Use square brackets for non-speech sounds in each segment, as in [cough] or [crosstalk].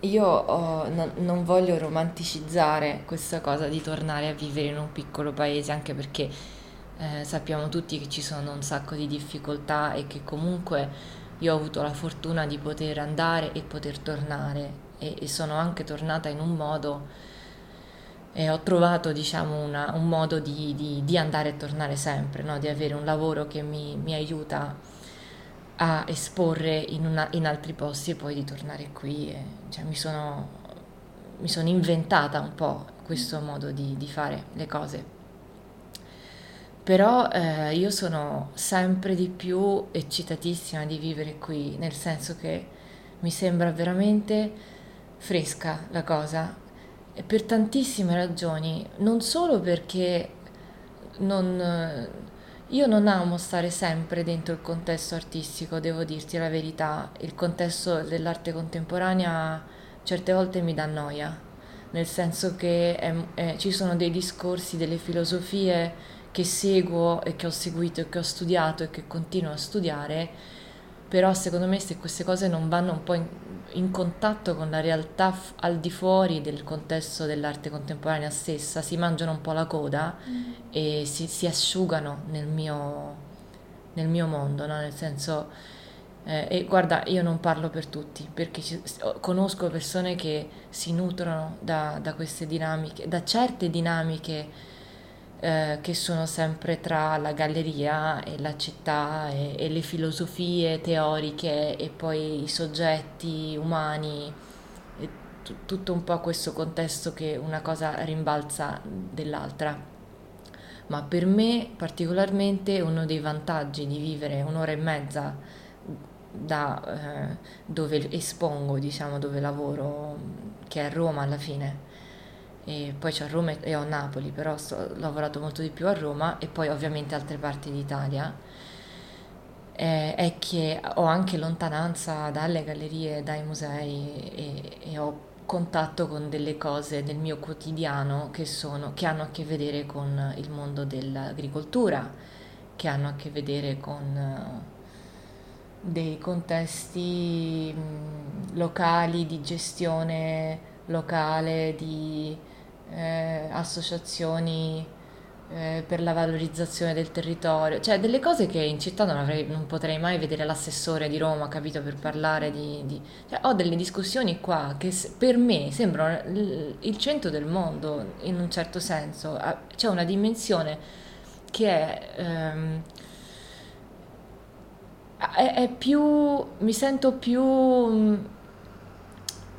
io oh, non, non voglio romanticizzare questa cosa di tornare a vivere in un piccolo paese, anche perché eh, sappiamo tutti che ci sono un sacco di difficoltà e che comunque io ho avuto la fortuna di poter andare e poter tornare e, e sono anche tornata in un modo e ho trovato diciamo una, un modo di, di, di, andare e tornare sempre, no? di avere un lavoro che mi, mi aiuta a esporre in, una, in, altri posti e poi di tornare qui. E, cioè, mi, sono, mi, sono, inventata un po' questo modo di, di fare le cose. Però eh, io sono sempre di più eccitatissima di vivere qui, nel senso che mi sembra veramente fresca la cosa, e per tantissime ragioni, non solo perché non, io non amo stare sempre dentro il contesto artistico, devo dirti la verità, il contesto dell'arte contemporanea certe volte mi dà noia, nel senso che è, è, ci sono dei discorsi, delle filosofie che seguo e che ho seguito e che ho studiato e che continuo a studiare, però secondo me se queste cose non vanno un po' in, in contatto con la realtà f- al di fuori del contesto dell'arte contemporanea stessa, si mangiano un po' la coda mm. e si, si, asciugano nel mio, nel mio mondo, no? nel senso... Eh, e guarda, io non parlo per tutti, perché ci, conosco persone che si nutrono da, da queste dinamiche, da certe dinamiche eh, che sono sempre tra la galleria e la città e, e, le filosofie teoriche e poi i soggetti umani, e t- tutto un po' questo contesto che una cosa rimbalza dell'altra. Ma per me particolarmente uno dei vantaggi di vivere un'ora e mezza da eh, dove espongo, diciamo, dove lavoro, che è Roma alla fine, e poi c'ho Roma e ho Napoli, però ho lavorato molto di più a Roma e poi ovviamente altre parti d'Italia. Eh, è che ho anche lontananza dalle gallerie, dai musei e, e, ho contatto con delle cose del mio quotidiano che, sono, che hanno a che vedere con il mondo dell'agricoltura, che hanno a che vedere con uh, dei contesti mh, locali di gestione locale, di eh, associazioni eh, per la valorizzazione del territorio, cioè delle cose che in città non, avrei, non potrei mai vedere l'assessore di Roma, capito, per parlare di... di cioè, ho delle discussioni qua che per me sembrano il centro del mondo in un certo senso, c'è una dimensione che è... Ehm, è, più, mi sento più,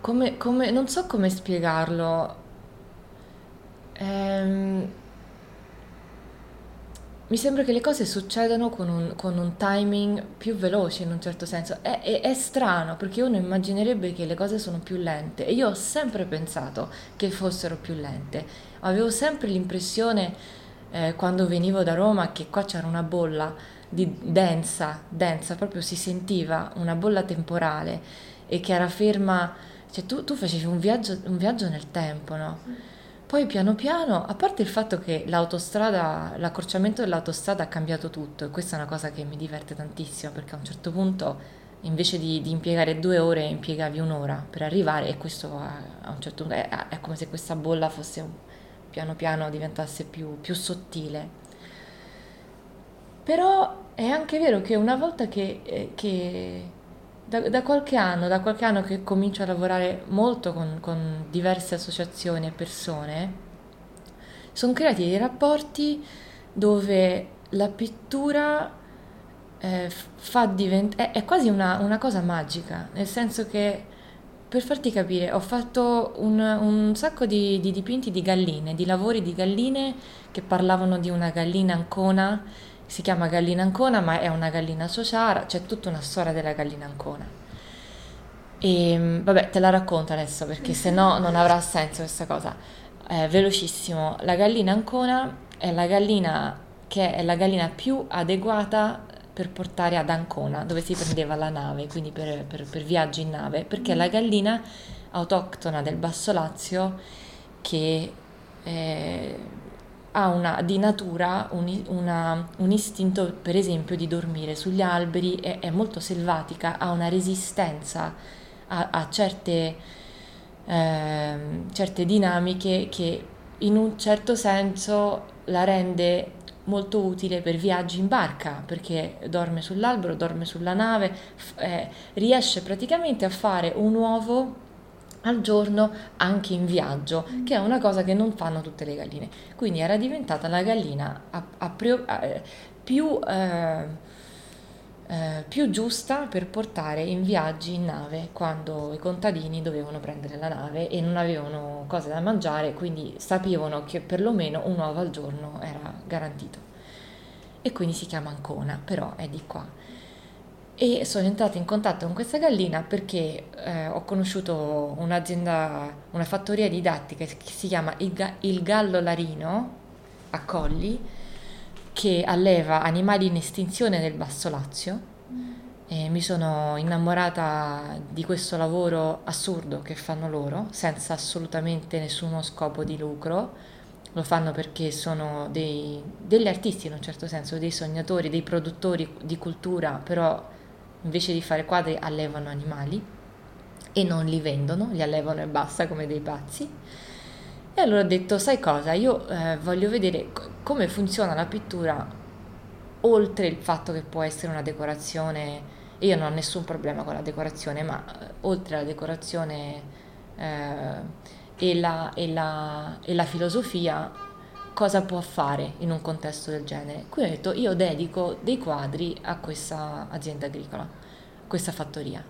come, come, non so come spiegarlo, Ehm, mi sembra che le cose succedano con un, con un timing più veloce in un certo senso. È, è, è, strano perché uno immaginerebbe che le cose sono più lente e io ho sempre pensato che fossero più lente. Avevo sempre l'impressione eh, quando venivo da Roma che qua c'era una bolla di densa, densa, proprio si sentiva una bolla temporale e che era ferma, cioè tu, tu facevi un viaggio, un viaggio nel tempo, no? Poi piano piano, a parte il fatto che l'autostrada, l'accorciamento dell'autostrada ha cambiato tutto, e questa è una cosa che mi diverte tantissimo, perché a un certo punto invece di, di impiegare due ore impiegavi un'ora per arrivare e questo a, un certo punto è, è, come se questa bolla fosse piano piano diventasse più, più sottile. Però è anche vero che una volta che, eh, che da, da, qualche anno, da qualche anno che comincio a lavorare molto con, con diverse associazioni e persone, sono creati dei rapporti dove la pittura eh, fa divent- è, è, quasi una, una, cosa magica, nel senso che, per farti capire, ho fatto un, un sacco di, di dipinti di galline, di lavori di galline che parlavano di una gallina ancona si chiama gallina ancona ma è una gallina sociara, c'è tutta una storia della gallina ancona. E mm, vabbè, te la racconto adesso perché se no non avrà senso questa cosa. Eh, velocissimo, la gallina ancona è la gallina che è la gallina più adeguata per portare ad Ancona, dove si prendeva la nave, quindi per, per, per viaggi in nave, perché è la gallina autoctona del Basso Lazio che eh, ha una, di natura un, una, un, istinto, per esempio, di dormire sugli alberi, è, è, molto selvatica, ha una resistenza a, a certe, eh, certe dinamiche che in un certo senso la rende molto utile per viaggi in barca perché dorme sull'albero, dorme sulla nave, eh, riesce praticamente a fare un uovo al giorno anche in viaggio, che è una cosa che non fanno tutte le galline. Quindi era diventata la gallina a, a, a, eh, più, eh, eh, più giusta per portare in viaggi in nave quando i contadini dovevano prendere la nave e non avevano cose da mangiare, quindi sapevano che perlomeno un uovo al giorno era garantito. E quindi si chiama Ancona, però è di qua e sono entrata in contatto con questa gallina perché eh, ho conosciuto un'azienda, una fattoria didattica che si chiama Il, Ga- Il Gallo Larino a Colli che alleva animali in estinzione nel Basso Lazio. E mi sono innamorata di questo lavoro assurdo che fanno loro senza assolutamente nessuno scopo di lucro. Lo fanno perché sono dei, degli artisti in un certo senso, dei sognatori, dei produttori di cultura, però invece di fare quadri allevano animali e non li vendono, li allevano e basta come dei pazzi. E allora ho detto, sai cosa, io eh, voglio vedere come funziona la pittura oltre il fatto che può essere una decorazione, io non ho nessun problema con la decorazione, ma eh, oltre la decorazione eh, e, la, e, la, e la filosofia, cosa può fare in un contesto del genere. Qui ho detto io dedico dei quadri a questa azienda agricola, a questa fattoria.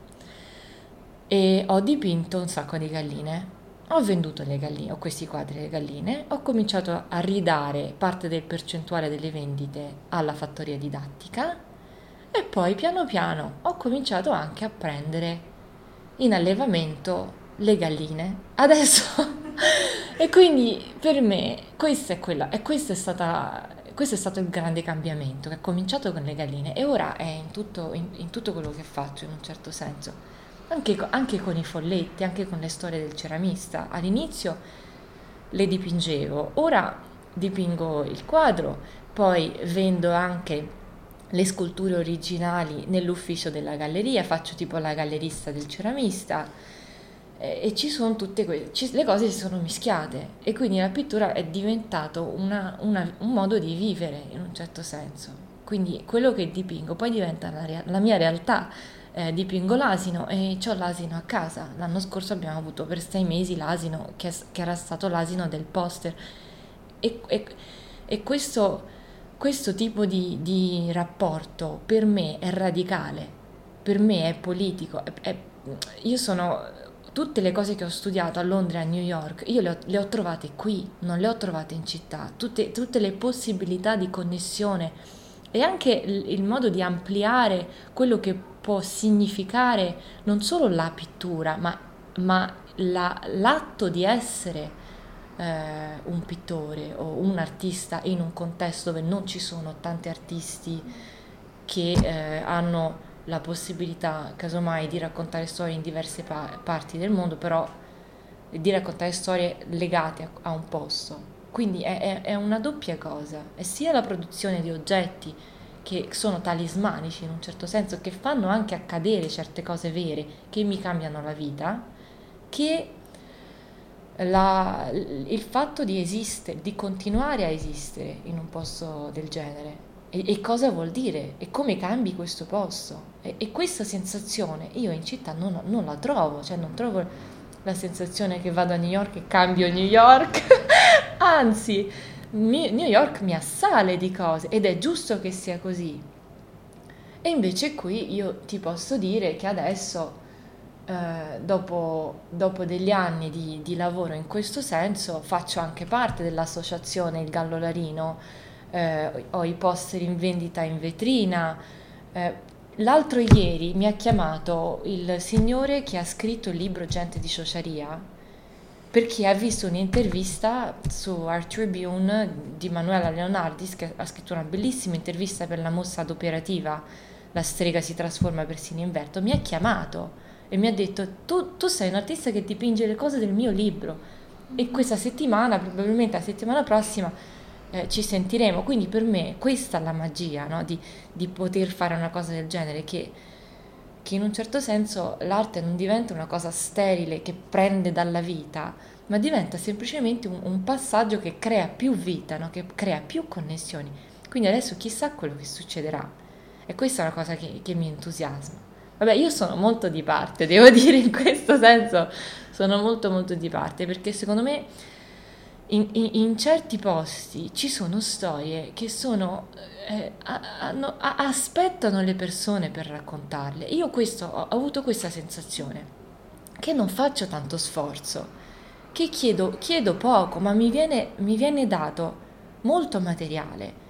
E ho dipinto un sacco di galline, ho venduto le galline, ho questi quadri delle galline, ho cominciato a ridare parte del percentuale delle vendite alla fattoria didattica e poi piano piano ho cominciato anche a prendere in allevamento le galline. Adesso [laughs] e quindi per me questa è quella, e questo è, stata, questo è stato il grande cambiamento che ha cominciato con le galline e ora è in tutto, in, in tutto quello che faccio in un certo senso. Anche, anche, con i folletti, anche con le storie del ceramista. All'inizio le dipingevo, ora dipingo il quadro, poi vendo anche le sculture originali nell'ufficio della galleria, faccio tipo la gallerista del ceramista e ci sono tutte queste, le cose si sono mischiate e quindi la pittura è diventato una, una, un modo di vivere in un certo senso. Quindi quello che dipingo poi diventa la, la mia realtà. Eh, dipingo l'asino e ho l'asino a casa. L'anno scorso abbiamo avuto per sei mesi l'asino che, che era stato l'asino del poster e, e, e questo, questo, tipo di, di, rapporto per me è radicale, per me è politico. È, è, io sono tutte le cose che ho studiato a Londra e a New York, io le ho, le ho trovate qui, non le ho trovate in città, tutte, tutte le possibilità di connessione e anche il, modo di ampliare quello che può significare non solo la pittura, ma, ma la, l'atto di essere eh, un pittore o un artista in un contesto dove non ci sono tanti artisti che eh, hanno la possibilità, casomai, di raccontare storie in diverse pa- parti del mondo, però di raccontare storie legate a, a un posto. Quindi è, è, è, una doppia cosa, è sia la produzione di oggetti che sono talismanici in un certo senso, che fanno anche accadere certe cose vere che mi cambiano la vita, che la, il fatto di esistere, di continuare a esistere in un posto del genere. E, e, cosa vuol dire? E come cambi questo posto? E, e questa sensazione io in città non, non, la trovo, cioè non trovo la sensazione che vado a New York e cambio New York, [laughs] anzi New York mi assale di cose ed è giusto che sia così. E invece qui io ti posso dire che adesso, eh, dopo, dopo, degli anni di, di lavoro in questo senso, faccio anche parte dell'associazione Il Gallo Larino, eh, ho i poster in vendita in vetrina. Eh, l'altro ieri mi ha chiamato il signore che ha scritto il libro Gente di Ciociaria perché ha visto un'intervista su Art Tribune di Manuela Leonardis che ha scritto una bellissima intervista per la mossa operativa La strega si trasforma persino in verto. Mi ha chiamato e mi ha detto tu, tu sei un artista che dipinge le cose del mio libro e questa settimana, probabilmente la settimana prossima, eh, ci sentiremo. Quindi per me questa è la magia no? di, di, poter fare una cosa del genere che che in un certo senso l'arte non diventa una cosa sterile che prende dalla vita, ma diventa semplicemente un, un passaggio che crea più vita, no? che crea più connessioni. Quindi adesso chissà quello che succederà. E questa è una cosa che, che mi entusiasma. Vabbè, io sono molto di parte, [laughs] devo dire in questo senso, sono molto molto di parte, perché secondo me in, in, in certi posti ci sono storie che sono, eh, hanno, aspettano le persone per raccontarle. Io questo, ho avuto questa sensazione, che non faccio tanto sforzo, che chiedo, chiedo poco, ma mi viene, mi viene dato molto materiale.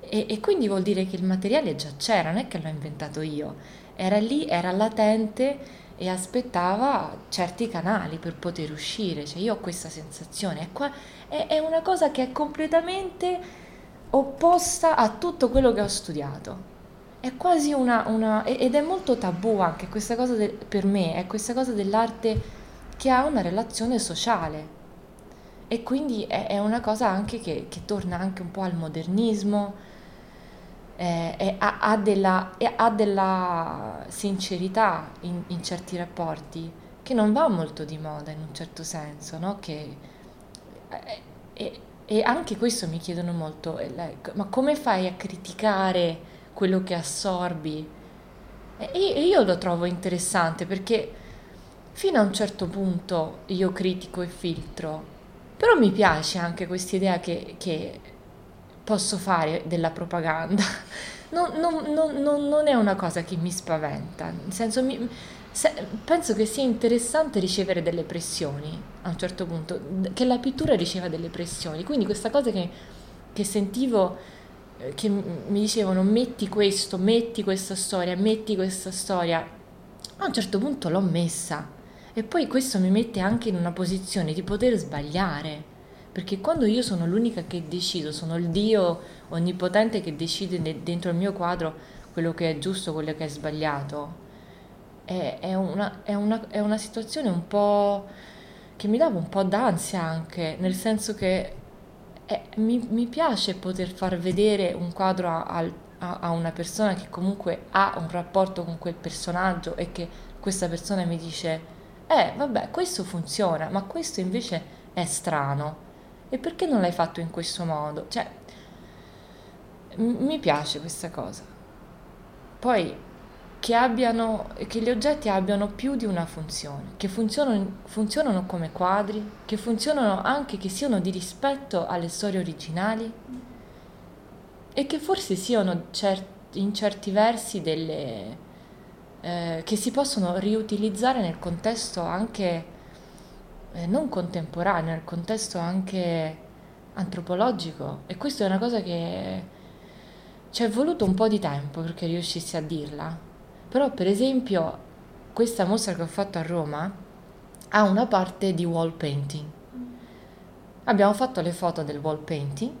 E, e quindi vuol dire che il materiale già c'era, non è che l'ho inventato io era lì, era latente e aspettava certi canali per poter uscire. Cioè io ho questa sensazione, è, qua, è, è una cosa che è completamente opposta a tutto quello che ho studiato. È quasi una, una ed è molto tabù anche questa cosa de, per me, è questa cosa dell'arte che ha una relazione sociale. E quindi è, è una cosa anche che, che torna anche un po' al modernismo, eh, ha, ha, della, ha, della, sincerità in, in, certi rapporti che non va molto di moda in un certo senso, no? che, eh, e, e, anche questo mi chiedono molto, eh, ma come fai a criticare quello che assorbi? E io lo trovo interessante perché fino a un certo punto io critico e filtro, però mi piace anche questa idea che, che posso fare della propaganda. [laughs] Non, non, non, non, è una cosa che mi spaventa, nel senso mi, se, penso che sia interessante ricevere delle pressioni a un certo punto, che la pittura riceva delle pressioni, quindi questa cosa che, che sentivo, eh, che mi dicevano metti questo, metti questa storia, metti questa storia, a un certo punto l'ho messa. E poi questo mi mette anche in una posizione di poter sbagliare perché quando io sono l'unica che decido, sono il Dio onnipotente che decide dentro il mio quadro quello che è giusto, quello che è sbagliato, è, è, una, è, una, è una situazione un po' che mi dava un po' d'ansia anche, nel senso che è, mi, mi, piace poter far vedere un quadro a, a, a, una persona che comunque ha un rapporto con quel personaggio e che questa persona mi dice, eh vabbè, questo funziona, ma questo invece è strano. E perché non l'hai fatto in questo modo? Cioè, mi piace questa cosa. Poi che, abbiano, che gli oggetti abbiano più di una funzione, che funzionano, funzionano come quadri, che funzionano anche, che siano di rispetto alle storie originali e che forse siano cer- in certi versi delle... Eh, che si possono riutilizzare nel contesto anche eh, non contemporaneo, nel contesto anche antropologico e questa è una cosa che ci è voluto un po' di tempo perché riuscissi a dirla. Però per esempio questa mostra che ho fatto a Roma ha una parte di wall painting. Abbiamo fatto le foto del wall painting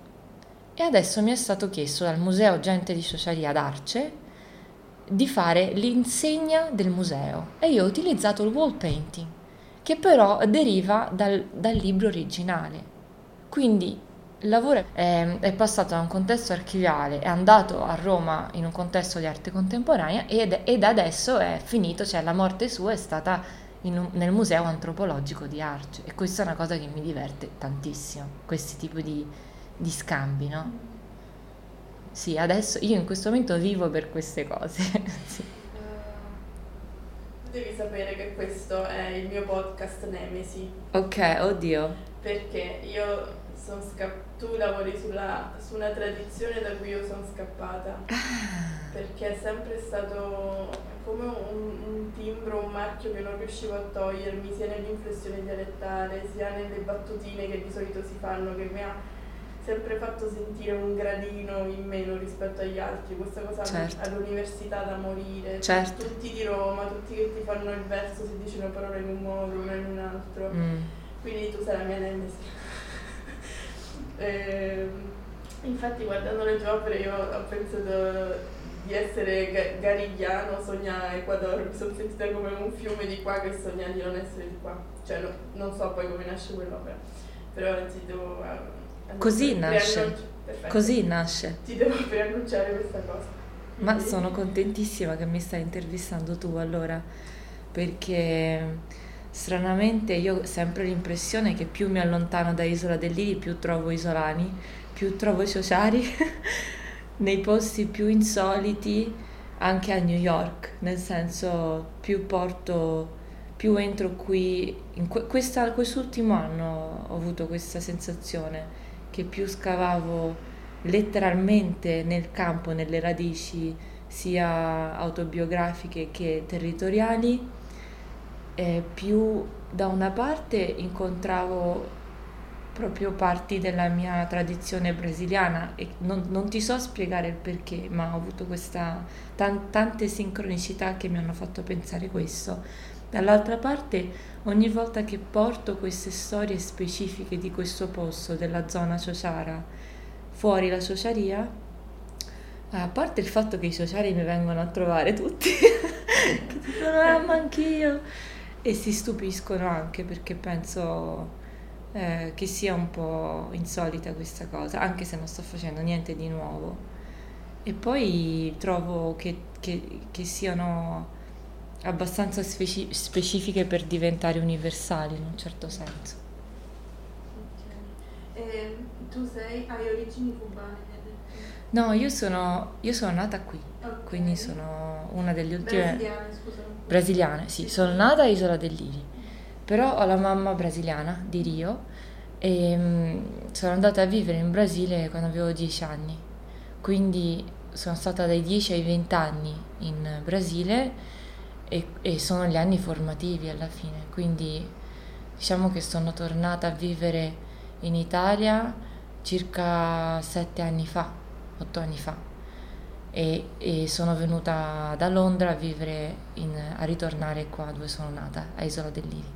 e adesso mi è stato chiesto dal Museo Gente di Sociaria d'Arce di fare l'insegna del museo e io ho utilizzato il wall painting che però deriva dal, dal libro originale. Quindi il lavoro è, è, passato da un contesto archiviale, è andato a Roma in un contesto di arte contemporanea ed, ed adesso è finito, cioè la morte sua è stata un, nel Museo Antropologico di Arce e questa è una cosa che mi diverte tantissimo, questi tipi di, di scambi, no? Sì, adesso io in questo momento vivo per queste cose. [laughs] sì devi sapere che questo è il mio podcast Nemesi. Ok, oddio. Perché io sono scappata, tu lavori sulla, su una tradizione da cui io sono scappata. Ah. Perché è sempre stato come un, un, timbro, un marchio che non riuscivo a togliermi sia nell'inflessione dialettale sia nelle battutine che di solito si fanno che mi ha sempre fatto sentire un gradino in meno rispetto agli altri, questa cosa certo. all'università da morire, certo. tutti di Roma, tutti che ti fanno il verso se dici una parola in un modo, una in un altro, mm. quindi tu sei la mia nemesi. [laughs] eh, infatti guardando le tue opere io ho pensato di essere garigliano, sogna Ecuador, mi sono sentita come un fiume di qua che sogna di non essere di qua, cioè no, non so poi come nasce quell'opera, però ti devo Così nasce. Così nasce. Ti devo preannunciare questa cosa. Ma sono contentissima che mi stai intervistando tu allora, perché stranamente io ho sempre l'impressione che più mi allontano da Isola del Liri, più trovo isolani, più trovo sociali [laughs] nei posti più insoliti, anche a New York, nel senso più porto, più entro qui, in que- questa, quest'ultimo anno ho avuto questa sensazione che più scavavo letteralmente nel campo, nelle radici sia autobiografiche che territoriali, eh, più da una parte incontravo proprio parti della mia tradizione brasiliana e non, non ti so spiegare il perché, ma ho avuto questa, tan, tante sincronicità che mi hanno fatto pensare questo. Dall'altra parte, ogni volta che porto queste storie specifiche di questo posto, della zona Ciociara, fuori la sociaria, a parte il fatto che i sociali mi vengono a trovare tutti, [laughs] che dicono ah ma anch'io, e si stupiscono anche perché penso eh, che sia un po' insolita questa cosa, anche se non sto facendo niente di nuovo. E poi trovo che, che, che siano abbastanza speci- specifiche per diventare universali in un certo senso. Okay. E tu sei, hai origini cubane? No, io sono, io sono nata qui, okay. quindi sono una delle ultime... Brasiliane, scusa. Brasiliane, sì, sono nata a Isola del Liri, però ho la mamma brasiliana di Rio e mm, sono andata a vivere in Brasile quando avevo 10 anni, quindi sono stata dai 10 ai 20 anni in Brasile e, e sono gli anni formativi alla fine, quindi diciamo che sono tornata a vivere in Italia circa 7 anni fa, 8 anni fa e, e sono venuta da Londra a vivere, in, a ritornare qua dove sono nata, a Isola del Liri.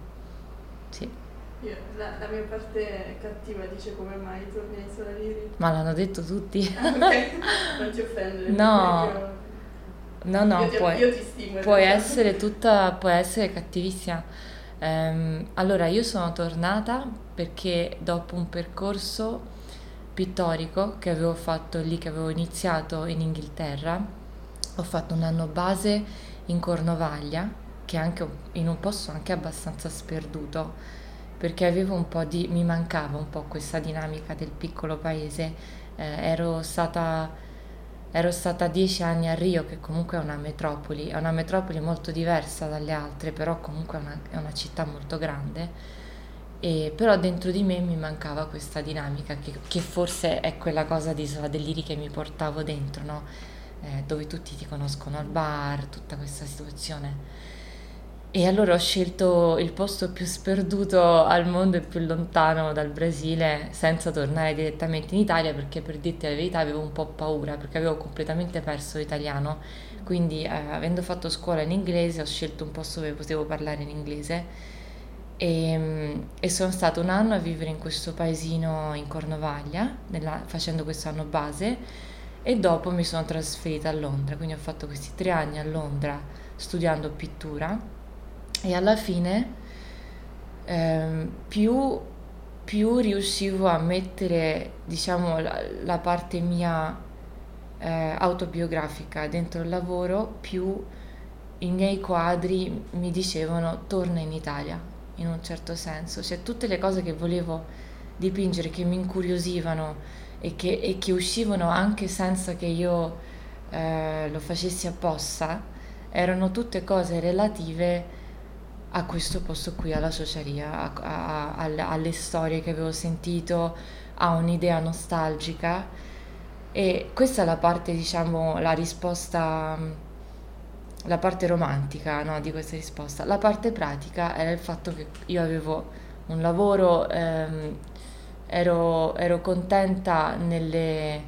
Sì. Io, la, la, mia parte cattiva dice come mai torni a Isola Liri. Ma l'hanno detto tutti. Ah, ok, [laughs] non ti offendere. No. No, no, io ti, puoi, io ti stimo, puoi essere tutta, puoi essere cattivissima. Um, allora, io sono tornata perché dopo un percorso pittorico che avevo fatto lì, che avevo iniziato in Inghilterra, ho fatto un anno base in Cornovaglia, che è anche in un posto anche abbastanza sperduto, perché avevo un po' di, mi mancava un po' questa dinamica del piccolo paese. Eh, ero stata ero stata dieci anni a Rio, che comunque è una metropoli, è una metropoli molto diversa dalle altre, però comunque è una, è una città molto grande. E, però dentro di me mi mancava questa dinamica, che, che forse è quella cosa di Isola dell'Iri che mi portavo dentro, no? eh, dove tutti ti conoscono al bar, tutta questa situazione. E allora ho scelto il posto più sperduto al mondo e più lontano dal Brasile senza tornare direttamente in Italia perché per dirti la verità avevo un po' paura perché avevo completamente perso l'italiano. Quindi eh, avendo fatto scuola in inglese ho scelto un posto dove potevo parlare in inglese e, e sono stato un anno a vivere in questo paesino in Cornovaglia nella, facendo questo anno base e dopo mi sono trasferita a Londra. Quindi ho fatto questi tre anni a Londra studiando pittura e alla fine eh, più, più, riuscivo a mettere diciamo la, la parte mia eh, autobiografica dentro il lavoro più i miei quadri mi dicevano torna in Italia in un certo senso. Cioè tutte le cose che volevo dipingere che mi incuriosivano e che, e che uscivano anche senza che io eh, lo facessi apposta erano tutte cose relative a questo posto qui, alla sociaria, a, a, a, alle storie che avevo sentito, a un'idea nostalgica. E questa è la parte, diciamo, la risposta, la parte romantica no, di questa risposta. La parte pratica era il fatto che io avevo un lavoro, ehm, ero, ero, contenta nelle,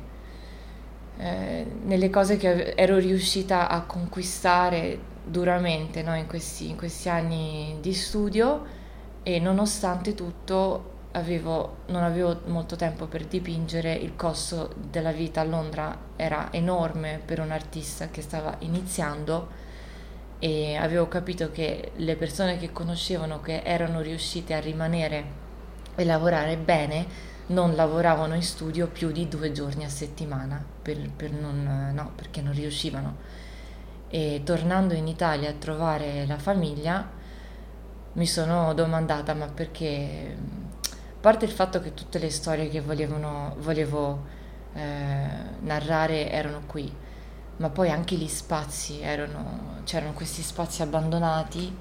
eh, nelle cose che ero riuscita a conquistare duramente no, in, questi, in, questi, anni di studio e nonostante tutto avevo, non avevo molto tempo per dipingere, il costo della vita a Londra era enorme per un artista che stava iniziando e avevo capito che le persone che conoscevano che erano riuscite a rimanere e lavorare bene non lavoravano in studio più di due giorni a settimana per, per non, no, perché non riuscivano. E tornando in Italia a trovare la famiglia, mi sono domandata ma perché, a parte il fatto che tutte le storie che volevano, volevo eh, narrare erano qui, ma poi anche gli spazi erano, c'erano questi spazi abbandonati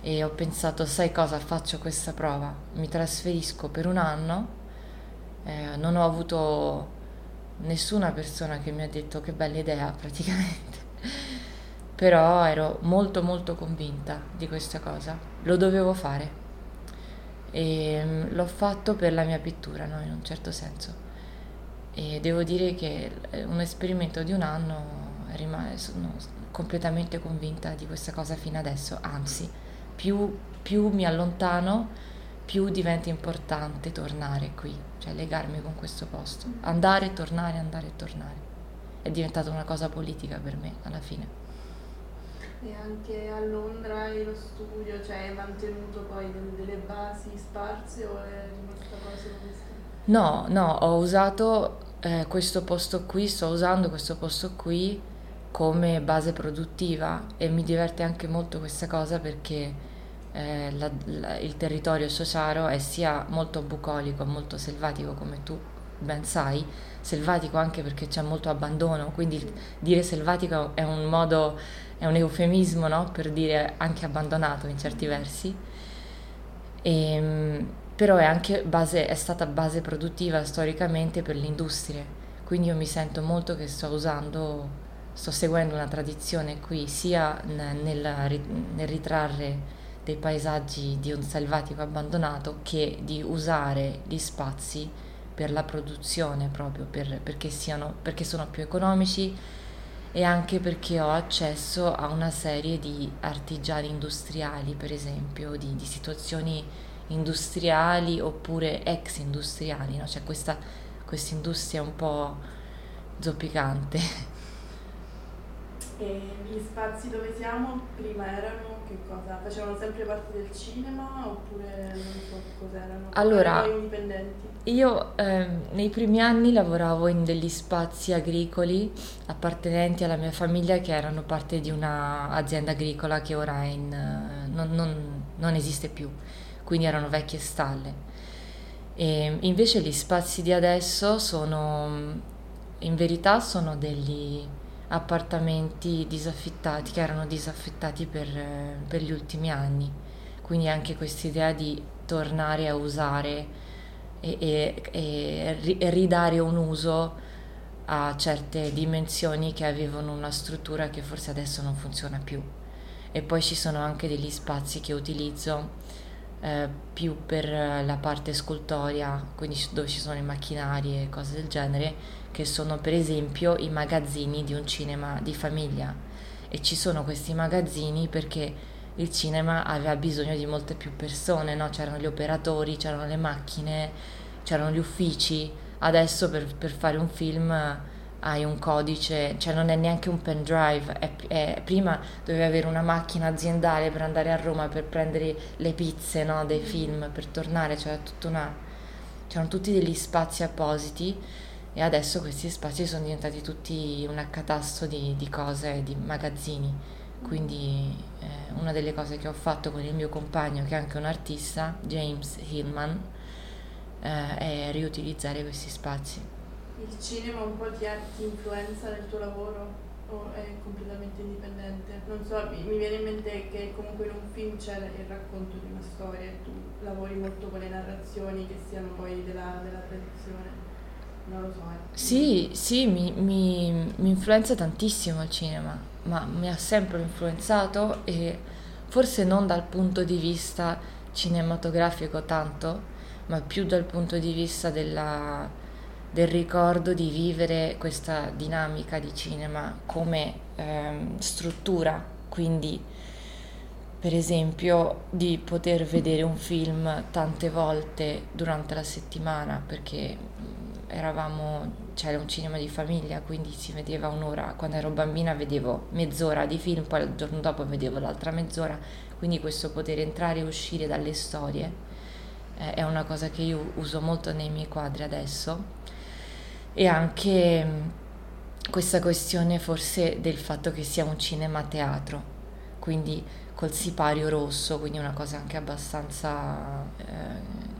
e ho pensato sai cosa faccio questa prova, mi trasferisco per un anno eh, non ho avuto nessuna persona che mi ha detto che bella idea praticamente, però ero molto molto convinta di questa cosa, lo dovevo fare e mm, l'ho fatto per la mia pittura, no? in un certo senso. E devo dire che un esperimento di un anno rimane, sono completamente convinta di questa cosa fino adesso, anzi, più, più mi allontano, più diventa importante tornare qui, cioè legarmi con questo posto, andare e tornare, andare e tornare. È diventata una cosa politica per me alla fine. E anche a Londra e lo studio, cioè hai mantenuto poi delle basi sparse o è rimasta cosa questa? No, no, ho usato eh, questo posto qui, sto usando questo posto qui come base produttiva e mi diverte anche molto questa cosa perché eh, la, la, il territorio sociaro è sia molto bucolico, molto selvatico come tu ben sai, selvatico anche perché c'è molto abbandono, quindi dire selvatico è un modo, è un eufemismo no? per dire anche abbandonato in certi versi, e, ehm, però è anche base, è stata base produttiva storicamente per l'industria, quindi io mi sento molto che sto usando, sto seguendo una tradizione qui sia nel, nel ritrarre dei paesaggi di un selvatico abbandonato che di usare gli spazi per la produzione proprio per, perché, siano, perché sono più economici e anche perché ho accesso a una serie di artigiani industriali per esempio di, di situazioni industriali oppure ex industriali no? c'è questa industria un po' zoppicante E gli spazi dove siamo prima erano che cosa? Facevano sempre parte del cinema oppure non so cos'erano? Allora, indipendenti? Io eh, nei primi anni lavoravo in degli spazi agricoli appartenenti alla mia famiglia che erano parte di un'azienda agricola che ora in, eh, non, non, non esiste più, quindi erano vecchie stalle. E invece gli spazi di adesso sono, in verità sono degli appartamenti disaffittati, che erano disaffittati per, per gli ultimi anni. Quindi anche questa idea di tornare a usare e, e, e ridare un uso a certe dimensioni che avevano una struttura che forse adesso non funziona più. E poi ci sono anche degli spazi che utilizzo eh, più per la parte scultoria, quindi dove ci sono i macchinari e cose del genere, che sono per esempio i magazzini di un cinema di famiglia. E ci sono questi magazzini perché il cinema aveva bisogno di molte più persone, no? c'erano gli operatori, c'erano le macchine, c'erano gli uffici. Adesso per, per fare un film hai un codice, cioè non è neanche un pendrive, è, è, prima dovevi avere una macchina aziendale per andare a Roma per prendere le pizze no, dei film, per tornare, cioè una, c'erano tutti degli spazi appositi e adesso questi spazi sono diventati tutti un accatasto di, di cose, di magazzini, quindi eh, una delle cose che ho fatto con il mio compagno che è anche un artista, James Hillman, eh, è riutilizzare questi spazi il cinema un po' ti, ti influenza nel tuo lavoro o è completamente indipendente? Non so, mi, mi, viene in mente che comunque in un film c'è il racconto di una storia e tu lavori molto con le narrazioni che siano poi della, della tradizione. Eh. Sì, sì, mi, mi, mi influenza tantissimo il cinema, ma mi ha sempre influenzato e forse non dal punto di vista cinematografico tanto, ma più dal punto di vista della del ricordo di vivere questa dinamica di cinema come ehm, struttura, quindi per esempio di poter vedere un film tante volte durante la settimana perché eravamo c'era un cinema di famiglia quindi si vedeva un'ora. Quando ero bambina vedevo mezz'ora di film poi il giorno dopo vedevo l'altra mezz'ora. Quindi questo poter entrare e uscire dalle storie eh, è una cosa che io uso molto nei miei quadri adesso. E anche mm, questa questione forse del fatto che sia un cinema teatro, quindi col sipario rosso, quindi una cosa anche abbastanza eh,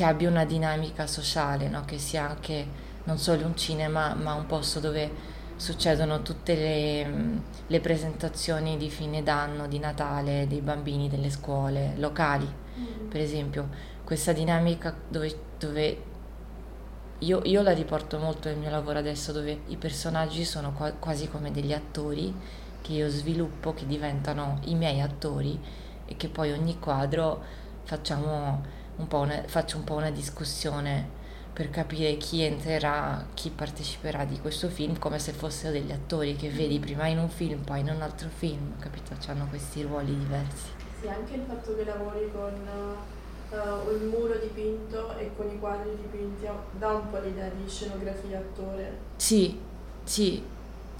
che abbia una dinamica sociale, no? che sia anche non solo un cinema, ma un posto dove succedono tutte le, le presentazioni di fine d'anno, di Natale, dei bambini delle scuole locali, mm. per esempio. Questa dinamica dove, dove io, io, la riporto molto nel mio lavoro adesso, dove i personaggi sono qua, quasi come degli attori che io sviluppo, che diventano i miei attori e che poi ogni quadro facciamo un po' una, faccio un po' una discussione per capire chi entrerà, chi parteciperà di questo film, come se fossero degli attori che vedi prima in un film, poi in un altro film, capito? Hanno questi ruoli diversi. Sì, anche il fatto che lavori con uh, il muro dipinto e con i quadri dipinti dà un po' l'idea di scenografia attore. Sì, sì.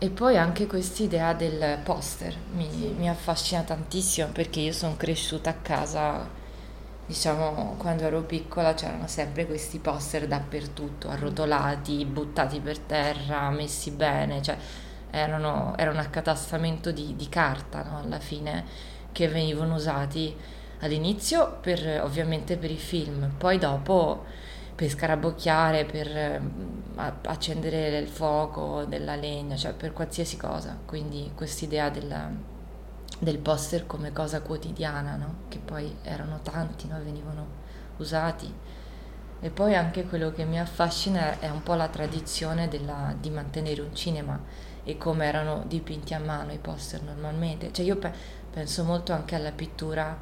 E poi anche quest'idea del poster mi, sì. mi affascina tantissimo perché io sono cresciuta a casa diciamo quando ero piccola c'erano sempre questi poster dappertutto, arrotolati, buttati per terra, messi bene, cioè erano, era un accatastamento di, di carta no? alla fine che venivano usati all'inizio per, ovviamente per i film, poi dopo per scarabocchiare, per accendere il fuoco della legna, cioè per qualsiasi cosa. Quindi quest'idea della, del poster come cosa quotidiana, no? che poi erano tanti, no? venivano usati. E poi anche quello che mi affascina è un po' la tradizione della, di mantenere un cinema e come erano dipinti a mano i poster normalmente. Cioè io pe- penso molto anche alla pittura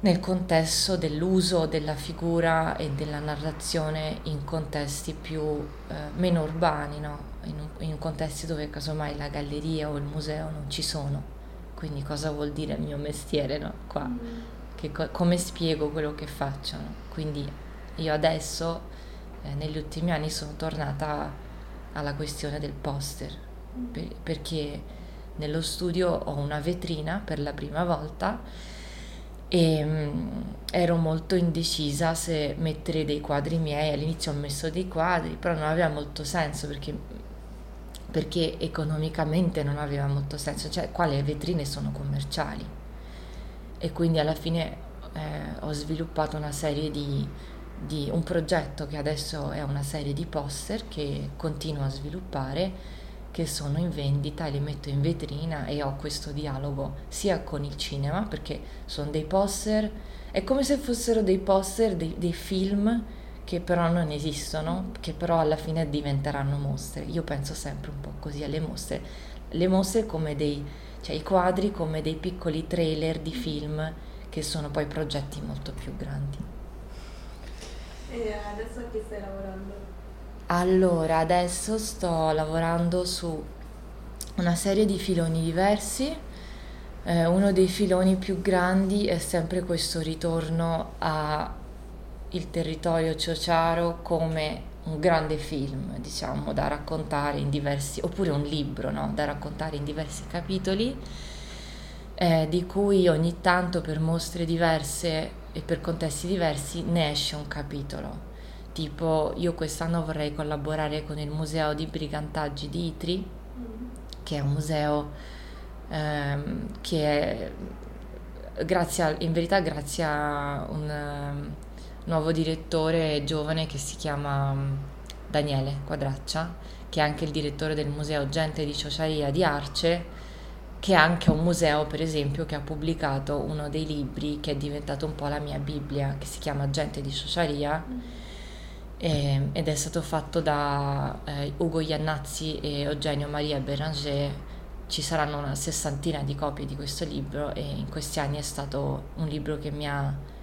nel contesto dell'uso della figura e della narrazione in contesti più eh, meno urbani, no? in, in contesti dove casomai la galleria o il museo non ci sono quindi cosa vuol dire il mio mestiere, no? Qua, mm. che, come spiego quello che faccio, no? Quindi io adesso, eh, negli ultimi anni, sono tornata alla questione del poster, mm. per, perché nello studio ho una vetrina per la prima volta e mh, mm, ero molto indecisa se mettere dei quadri miei, all'inizio ho messo dei quadri, però non aveva molto senso perché perché economicamente non aveva molto senso, cioè qua le vetrine sono commerciali. E quindi alla fine eh, ho sviluppato una serie di, di, un progetto che adesso è una serie di poster che continuo a sviluppare che sono in vendita e li metto in vetrina e ho questo dialogo sia con il cinema perché sono dei poster, è come se fossero dei poster dei, dei film che però non esistono, che però alla fine diventeranno mostre. Io penso sempre un po' così alle mostre. Le mostre come dei, cioè i quadri come dei piccoli trailer di film che sono poi progetti molto più grandi. E adesso a che stai lavorando? Allora, adesso sto lavorando su una serie di filoni diversi. Eh, uno dei filoni più grandi è sempre questo ritorno a il territorio ciociaro come un grande film, diciamo, da raccontare in diversi, oppure un libro, no? da raccontare in diversi capitoli, eh, di cui ogni tanto per mostre diverse e per contesti diversi ne esce un capitolo. Tipo, io quest'anno vorrei collaborare con il Museo di Brigantaggi di Itri, che è un museo ehm, che è, grazie a, in verità grazie a un nuovo direttore giovane che si chiama mm, Daniele Quadraccia, che è anche il direttore del museo Gente di Ciociaria di Arce, che è anche un museo, per esempio, che ha pubblicato uno dei libri che è diventato un po' la mia Bibbia, che si chiama Gente di Ciociaria. E, ed è stato fatto da eh, Ugo Iannazzi e Eugenio Maria Beranger. Ci saranno una sessantina di copie di questo libro e in questi anni è stato un libro che mi ha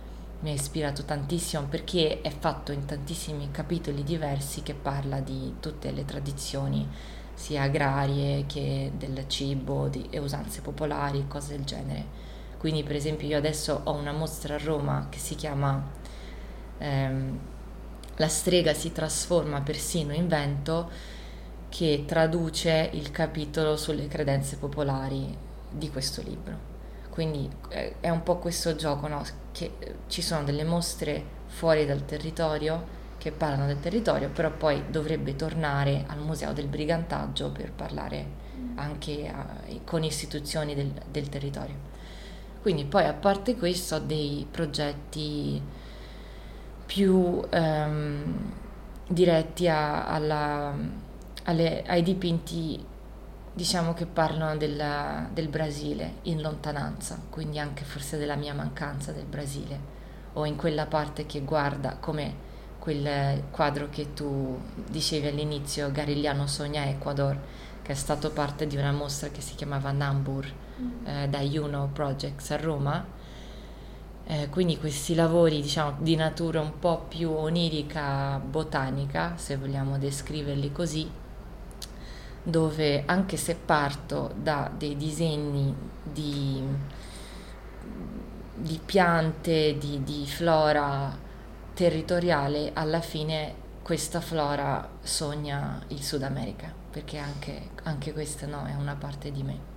mi ha ispirato tantissimo perché è fatto in tantissimi capitoli diversi che parla di tutte le tradizioni sia agrarie che del cibo di, e usanze popolari, cose del genere. Quindi per esempio io adesso ho una mostra a Roma che si chiama ehm, La strega si trasforma persino in vento che traduce il capitolo sulle credenze popolari di questo libro. Quindi eh, è un po' questo gioco, no? che eh, ci sono delle mostre fuori dal territorio che parlano del territorio, però poi dovrebbe tornare al Museo del Brigantaggio per parlare mm. anche a, con istituzioni del, del, territorio. Quindi poi a parte questo ho dei progetti più ehm, diretti a, alla, alle, ai dipinti diciamo che parlano della, del Brasile in lontananza, quindi anche forse della mia mancanza del Brasile, o in quella parte che guarda come quel quadro che tu dicevi all'inizio, Garigliano Sogna Ecuador, che è stato parte di una mostra che si chiamava Nambur mm. eh, da Juno Projects a Roma. Eh, quindi questi lavori diciamo di natura un po' più onirica botanica, se vogliamo descriverli così, dove anche se parto da dei disegni di, di piante, di, di, flora territoriale, alla fine questa flora sogna il Sud America, perché anche, anche questa no, è una parte di me.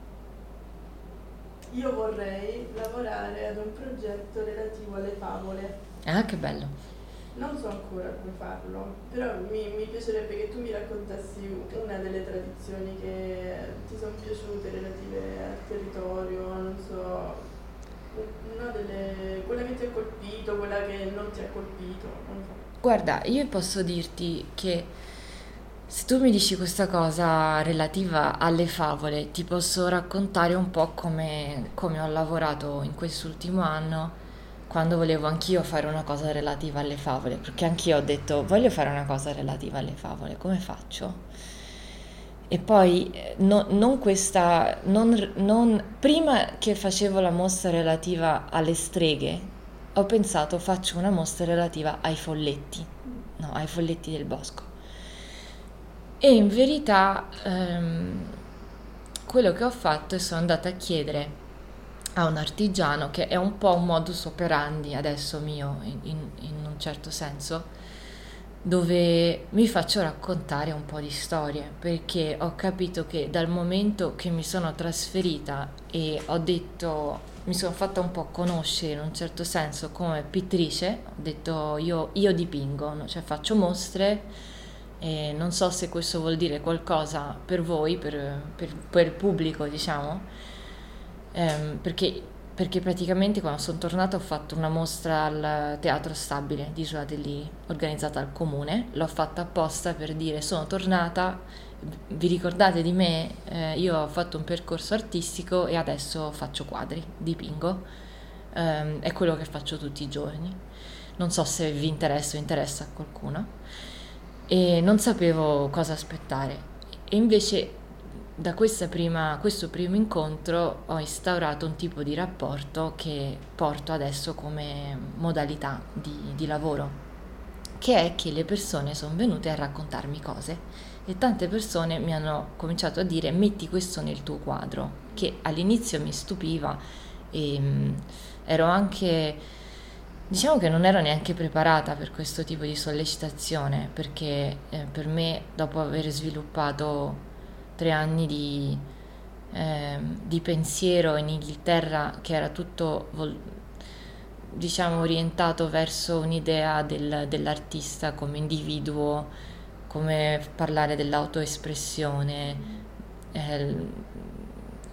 Io vorrei lavorare ad un progetto relativo alle favole. Ah, che bello! Non so ancora come farlo, però mi, mi, piacerebbe che tu mi raccontassi una delle tradizioni che ti sono piaciute relative al territorio, non so, una delle, quella che ti ha colpito, quella che non ti ha colpito, so. Guarda, io posso dirti che se tu mi dici questa cosa relativa alle favole, ti posso raccontare un po' come, come ho lavorato in quest'ultimo anno quando volevo anch'io fare una cosa relativa alle favole, perché anch'io ho detto voglio fare una cosa relativa alle favole, come faccio? E poi eh, no, non questa, non, non, prima che facevo la mostra relativa alle streghe, ho pensato faccio una mostra relativa ai folletti, no, ai folletti del bosco. E in verità ehm, quello che ho fatto è sono andata a chiedere a un artigiano che è un po' un modus operandi adesso mio in, in, un certo senso dove mi faccio raccontare un po' di storie perché ho capito che dal momento che mi sono trasferita e ho detto mi sono fatta un po' conoscere in un certo senso come pittrice ho detto io, io dipingo cioè faccio mostre e non so se questo vuol dire qualcosa per voi per, per, per il pubblico diciamo ehm, perché, perché, praticamente quando sono tornata ho fatto una mostra al Teatro Stabile di Isola dell'Iri, organizzata al comune, l'ho fatta apposta per dire sono tornata, vi ricordate di me? Eh, io ho fatto un percorso artistico e adesso faccio quadri, dipingo, ehm, è quello che faccio tutti i giorni. Non so se vi interessa o interessa a qualcuno. E non sapevo cosa aspettare. E invece da prima, questo primo incontro ho instaurato un tipo di rapporto che porto adesso come modalità di, di lavoro, che è che le persone sono venute a raccontarmi cose e tante persone mi hanno cominciato a dire metti questo nel tuo quadro, che all'inizio mi stupiva e ero anche diciamo che non ero neanche preparata per questo tipo di sollecitazione perché eh, per me dopo aver sviluppato tre anni di, eh, di pensiero in Inghilterra che era tutto diciamo orientato verso un'idea del, dell'artista come individuo, come parlare dell'autoespressione. Eh,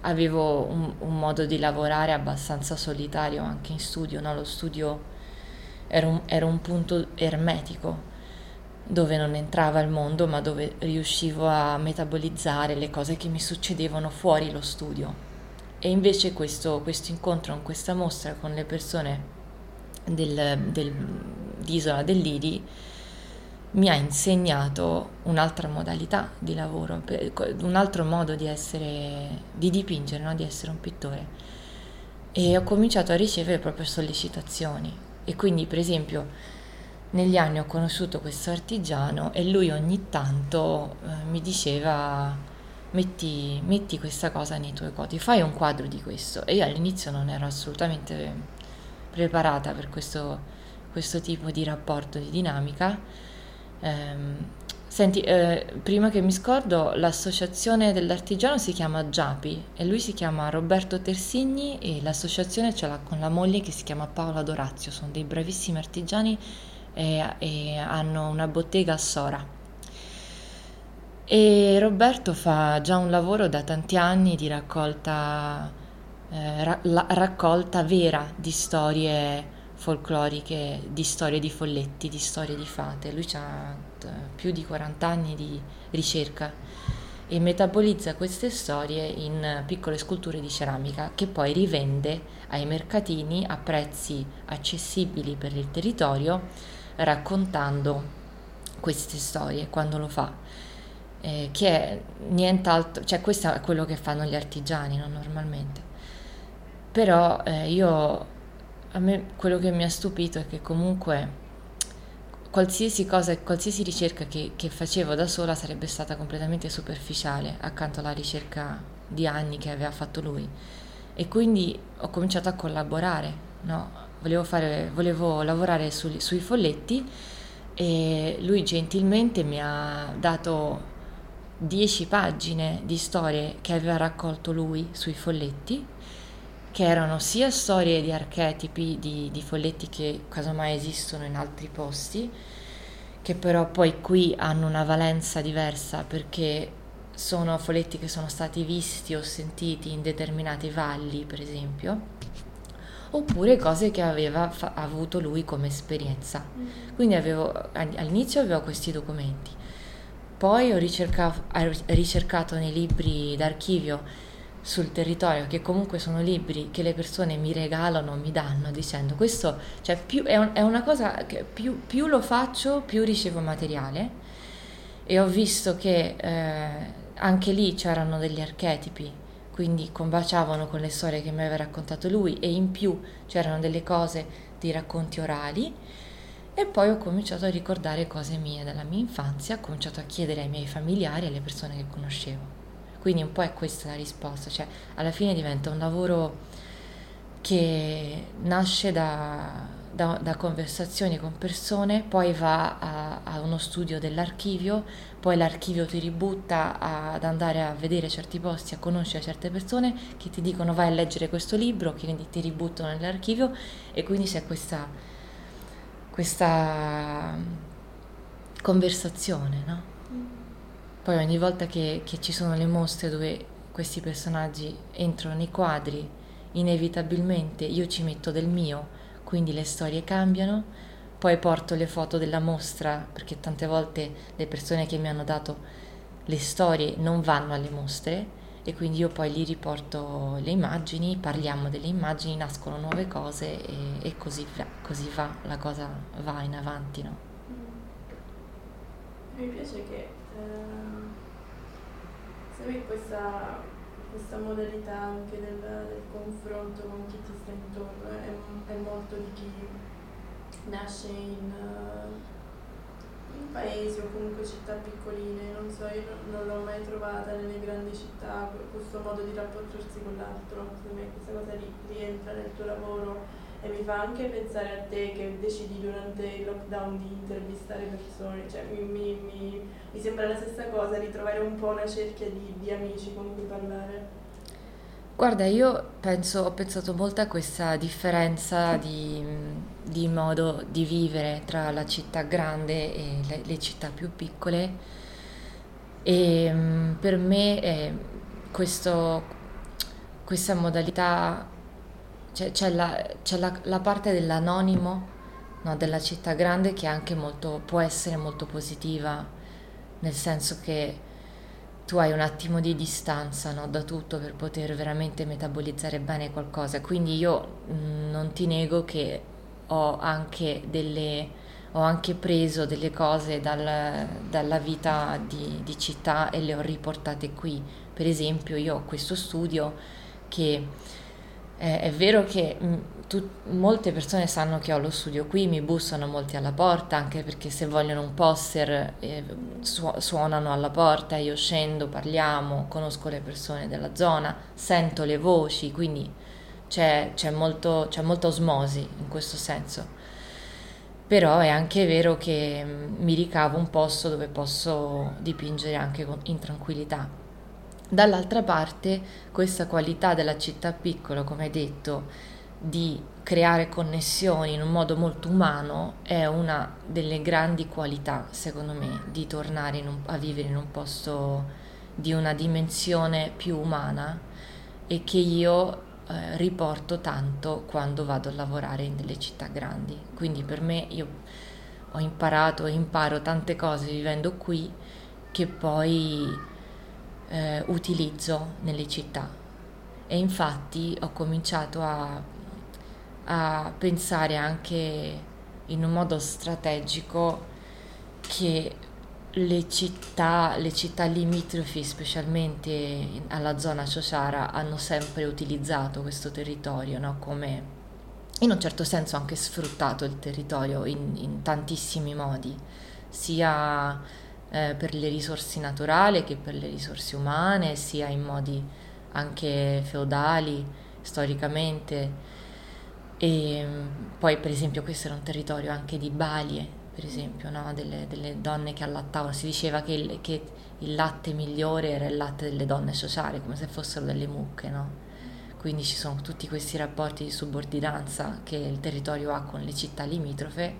avevo un, un, modo di lavorare abbastanza solitario anche in studio, no? lo studio era un, era un punto ermetico dove non entrava il mondo, ma dove riuscivo a metabolizzare le cose che mi succedevano fuori lo studio. E invece questo, questo incontro con questa mostra con le persone del, del, di Isola dell'Iri mi ha insegnato un'altra modalità di lavoro, un altro modo di essere, di dipingere, no? di essere un pittore. E ho cominciato a ricevere proprio sollecitazioni. E quindi, per esempio, negli anni ho conosciuto questo artigiano e lui ogni tanto eh, mi diceva metti, metti, questa cosa nei tuoi quadri, fai un quadro di questo. E io all'inizio non ero assolutamente preparata per questo, questo tipo di rapporto, di dinamica. Eh, Senti, eh, prima che mi scordo, l'associazione dell'artigiano si chiama Giapi e lui si chiama Roberto Tersigni e l'associazione ce l'ha con la moglie che si chiama Paola Dorazio, sono dei bravissimi artigiani e, e hanno una bottega a Sora. E Roberto fa già un lavoro da tanti anni di raccolta, eh, ra- raccolta vera di storie folcloriche, di storie di folletti, di storie di fate. Lui ha più di 40 anni di ricerca e metabolizza queste storie in piccole sculture di ceramica che poi rivende ai mercatini a prezzi accessibili per il territorio raccontando queste storie quando lo fa eh, che è nient'altro cioè questo è quello che fanno gli artigiani no? normalmente però eh, io a me quello che mi ha stupito è che comunque qualsiasi cosa, qualsiasi ricerca che, che, facevo da sola sarebbe stata completamente superficiale accanto alla ricerca di anni che aveva fatto lui. E quindi ho cominciato a collaborare, no? Volevo, fare, volevo, lavorare su, sui folletti e lui gentilmente mi ha dato dieci pagine di storie che aveva raccolto lui sui folletti che erano sia storie di archetipi di, di folletti che casomai esistono in altri posti, che però poi qui hanno una valenza diversa perché sono folletti che sono stati visti o sentiti in determinati valli, per esempio, oppure cose che aveva fa- avuto lui come esperienza. Mm. Quindi avevo, all'inizio avevo questi documenti, poi ho, ricerca- ho ricercato nei libri d'archivio sul territorio, che comunque sono libri che le persone mi regalano, mi danno, dicendo questo, cioè più, è, un, è, una cosa che più, più, lo faccio, più ricevo materiale e ho visto che eh, anche lì c'erano degli archetipi, quindi combaciavano con le storie che mi aveva raccontato lui e in più c'erano delle cose di racconti orali e poi ho cominciato a ricordare cose mie della mia infanzia, ho cominciato a chiedere ai miei familiari, alle persone che conoscevo. Quindi un po' è questa la risposta, cioè alla fine diventa un lavoro che nasce da, da, da conversazioni con persone, poi va a, a, uno studio dell'archivio, poi l'archivio ti ributta ad andare a vedere certi posti, a conoscere certe persone che ti dicono vai a leggere questo libro, che quindi ti ributtano nell'archivio e quindi c'è questa, questa conversazione, no? Poi ogni volta che, che ci sono le mostre dove questi personaggi entrano nei quadri, inevitabilmente io ci metto del mio, quindi le storie cambiano, poi porto le foto della mostra, perché tante volte le persone che mi hanno dato le storie non vanno alle mostre e quindi io poi gli riporto le immagini, parliamo delle immagini, nascono nuove cose e, e così, va, così va, la cosa va in avanti. No? Mi piace che eh, segue questa, questa, modalità anche del, del, confronto con chi ti sta intorno, è, è molto di chi nasce in, in, paesi o comunque città piccoline, non so, io non, non l'ho mai trovata nelle grandi città questo modo di rapportarsi con l'altro, secondo me questa cosa rientra nel tuo lavoro e mi fa anche pensare a te che decidi durante il lockdown di intervistare persone, cioè mi, mi, mi, mi sembra la stessa cosa, ritrovare un po' una cerchia di, di amici con cui parlare. Guarda, io penso, ho pensato molto a questa differenza di, di, modo di vivere tra la città grande e le, le città più piccole e mm, per me eh, questo, questa modalità c'è, c'è, la, c'è la, la, parte dell'anonimo no, della città grande che anche molto, può essere molto positiva, nel senso che tu hai un attimo di distanza no, da tutto per poter veramente metabolizzare bene qualcosa. Quindi io mm, non ti nego che ho anche, delle, ho anche preso delle cose dal, dalla vita di, di città e le ho riportate qui. Per esempio io ho questo studio che eh, è vero che mh, mm, tu, molte persone sanno che ho lo studio qui, mi bussano molti alla porta, anche perché se vogliono un poster eh, su- suonano alla porta, io scendo, parliamo, conosco le persone della zona, sento le voci, quindi c'è, c'è, molto, c'è molta osmosi in questo senso. però è anche vero che mm, mi ricavo un posto dove posso dipingere anche in tranquillità. Dall'altra parte questa qualità della città piccola, come hai detto, di creare connessioni in un modo molto umano è una delle grandi qualità, secondo me, di tornare un, a vivere in un posto di una dimensione più umana e che io eh, riporto tanto quando vado a lavorare nelle città grandi. Quindi per me io ho imparato e imparo tante cose vivendo qui che poi eh, utilizzo nelle città. E infatti ho cominciato a, a pensare anche in un modo strategico che le città, le città limitrofi, specialmente alla zona Ciociara, hanno sempre utilizzato questo territorio no? come in un certo senso anche sfruttato il territorio in, in tantissimi modi, sia eh, per le risorse naturali che per le risorse umane, sia in modi anche feudali, storicamente. E poi per esempio questo era un territorio anche di balie, per esempio, no? delle, delle, donne che allattavano. Si diceva che il, che il, latte migliore era il latte delle donne sociali, come se fossero delle mucche, no? Quindi ci sono tutti questi rapporti di subordinanza che il territorio ha con le città limitrofe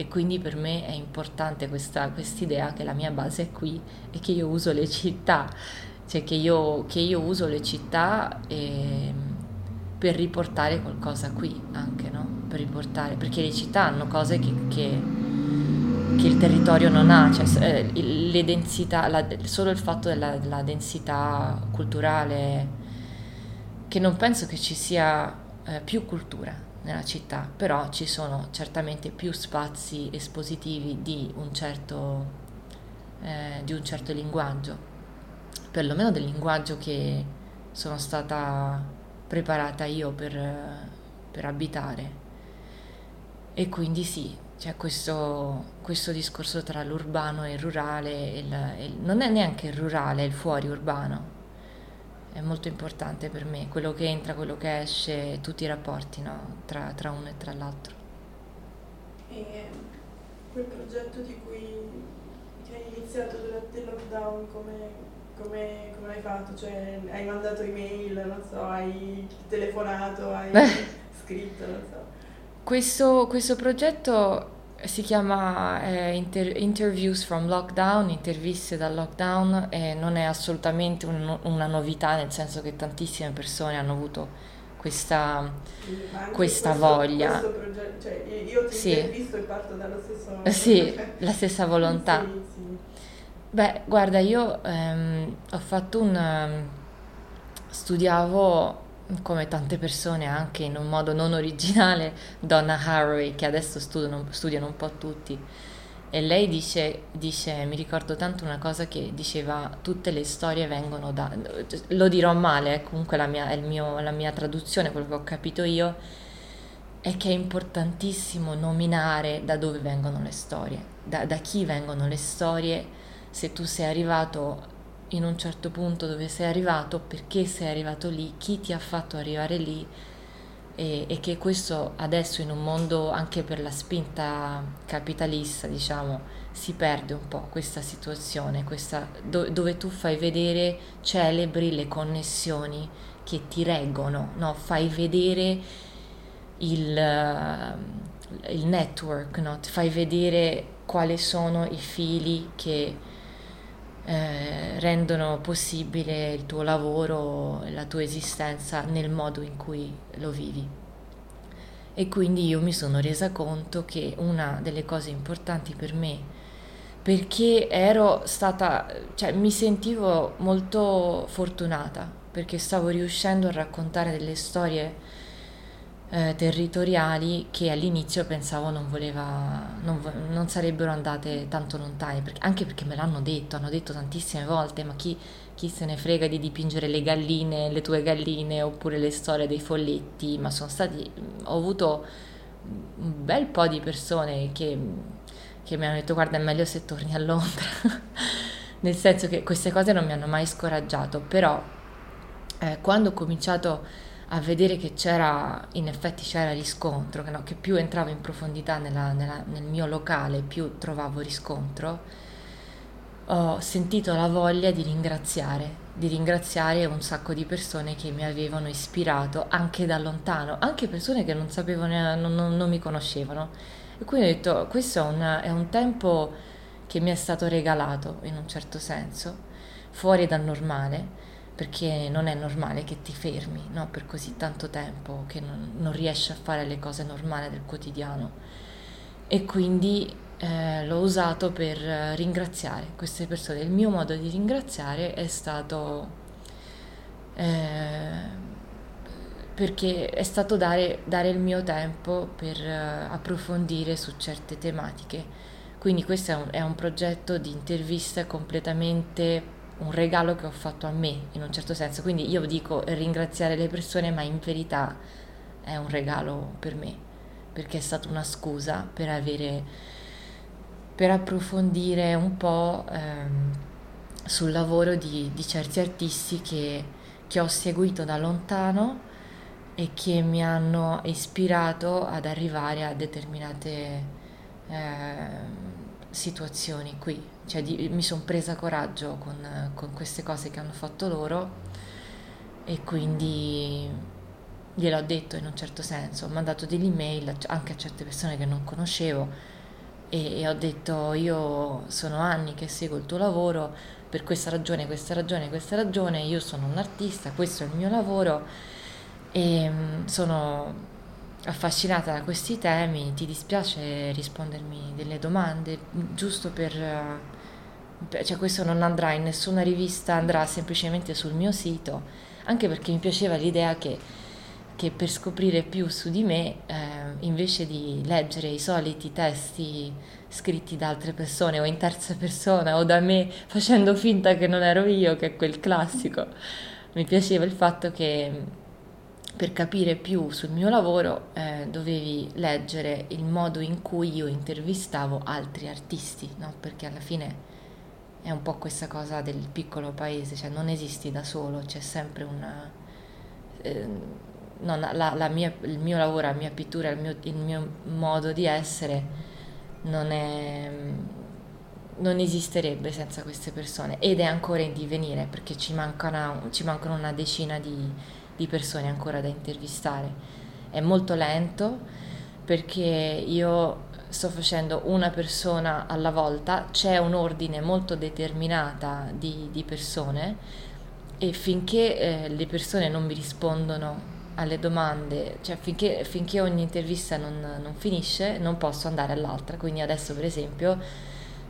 e quindi per me è importante questa idea che la mia base è qui e che io uso le città, cioè che io, che io uso le città e, per riportare qualcosa qui anche, no? Per riportare, perché le città hanno cose che, che che il territorio non ha, cioè eh, le densità, la, solo il fatto della, della, densità culturale, che non penso che ci sia eh, più cultura nella città, però ci sono certamente più spazi espositivi di un certo, eh, di un certo linguaggio, perlomeno del linguaggio che sono stata preparata io per, per abitare. E quindi sì, c'è questo, questo, discorso tra l'urbano e il rurale, il, il, non è neanche il rurale, è il fuori urbano. È molto importante per me, quello che entra, quello che esce, tutti i rapporti no? tra, tra, uno e tra l'altro. E quel progetto di cui che hai iniziato durante il lockdown, come, come, come l'hai fatto? Cioè, hai mandato email, non so, hai telefonato, hai [laughs] scritto, non so. Questo, questo progetto si chiama eh, Inter- Interviews from Lockdown, interviste dal lockdown e non è assolutamente un, una novità nel senso che tantissime persone hanno avuto questa, questa questo, voglia. Questo progetto, cioè io ti sì. intervisto e parto dallo stesso... Sì, la stessa volontà. [laughs] Sì, sì. Beh, guarda, io ehm, ho fatto un... Um, studiavo come tante persone anche in un modo non originale, Donna Haraway, che adesso studiano, studiano un po' tutti. E lei dice, dice, mi ricordo tanto una cosa che diceva, tutte le storie vengono da... Lo dirò male, eh, comunque la mia, mio, la mia traduzione, quello che ho capito io, è che è importantissimo nominare da dove vengono le storie, da, da chi vengono le storie, se tu sei arrivato in un certo punto dove sei arrivato, perché sei arrivato lì, chi ti ha fatto arrivare lì e, e, che questo adesso in un mondo anche per la spinta capitalista, diciamo, si perde un po' questa situazione, questa, do, dove tu fai vedere, celebri le connessioni che ti reggono, no? fai vedere il, il network, no? fai vedere quali sono i fili che eh, rendono possibile il tuo lavoro, la tua esistenza nel modo in cui lo vivi. E quindi io mi sono resa conto che una delle cose importanti per me, perché ero stata, cioè mi sentivo molto fortunata, perché stavo riuscendo a raccontare delle storie eh, territoriali che all'inizio pensavo non, voleva, non, non, sarebbero andate tanto lontane, perché, anche perché me l'hanno detto, hanno detto tantissime volte, ma chi, chi, se ne frega di dipingere le galline, le tue galline, oppure le storie dei folletti, ma sono stati, ho avuto un bel po' di persone che, che mi hanno detto guarda è meglio se torni a Londra, [laughs] nel senso che queste cose non mi hanno mai scoraggiato, però eh, quando ho cominciato a vedere che c'era, in effetti c'era riscontro, che, no, che più entravo in profondità nella, nella, nel mio locale, più trovavo riscontro, ho sentito la voglia di ringraziare, di ringraziare un sacco di persone che mi avevano ispirato anche da lontano, anche persone che non sapevano, non, non, non mi conoscevano. E quindi ho detto, questo è un, è un tempo che mi è stato regalato in un certo senso, fuori dal normale perché non è normale che ti fermi no? per così tanto tempo, che non, non, riesci a fare le cose normali del quotidiano. E quindi eh, l'ho usato per ringraziare queste persone. Il mio modo di ringraziare è stato... Eh, perché è stato dare, dare, il mio tempo per uh, approfondire su certe tematiche. Quindi questo è un, è un progetto di intervista completamente un regalo che ho fatto a me in un certo senso. Quindi io dico ringraziare le persone, ma in verità è un regalo per me, perché è stata una scusa per avere per approfondire un po' ehm, sul lavoro di, di certi artisti che, che, ho seguito da lontano e che mi hanno ispirato ad arrivare a determinate eh, situazioni qui, cioè di, mi sono presa coraggio con, con queste cose che hanno fatto loro e quindi gliel'ho detto in un certo senso, ho mandato delle email anche a certe persone che non conoscevo e, e, ho detto io sono anni che seguo il tuo lavoro per questa ragione, questa ragione, questa ragione, io sono un artista, questo è il mio lavoro e mm, sono affascinata da questi temi, ti dispiace rispondermi delle domande, giusto per... cioè questo non andrà in nessuna rivista, andrà semplicemente sul mio sito, anche perché mi piaceva l'idea che, che per scoprire più su di me, eh, invece di leggere i soliti testi scritti da altre persone o in terza persona o da me facendo finta che non ero io, che è quel classico, mi piaceva il fatto che per capire più sul mio lavoro eh, dovevi leggere il modo in cui io intervistavo altri artisti, no? perché alla fine è un po' questa cosa del piccolo paese, cioè non esisti da solo, c'è sempre una... Eh, non, la, la mia, il mio lavoro, la mia pittura, il mio, il mio modo di essere non, è, non esisterebbe senza queste persone ed è ancora in divenire perché ci mancano, ci mancano una decina di di persone ancora da intervistare. È molto lento perché io sto facendo una persona alla volta, c'è un ordine molto determinata di, di persone e finché eh, le persone non mi rispondono alle domande, cioè finché, finché ogni intervista non, non finisce non posso andare all'altra. Quindi adesso per esempio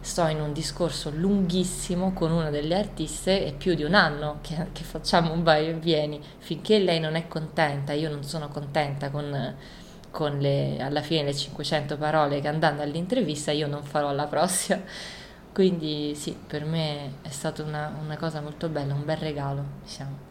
sto in un discorso lunghissimo con una delle artiste, è più di un anno che, che, facciamo un vai e vieni, finché lei non è contenta, io non sono contenta con, con le, alla fine le 500 parole che andando all'intervista, io non farò la prossima. [laughs] Quindi sì, per me è stata una, una cosa molto bella, un bel regalo, diciamo.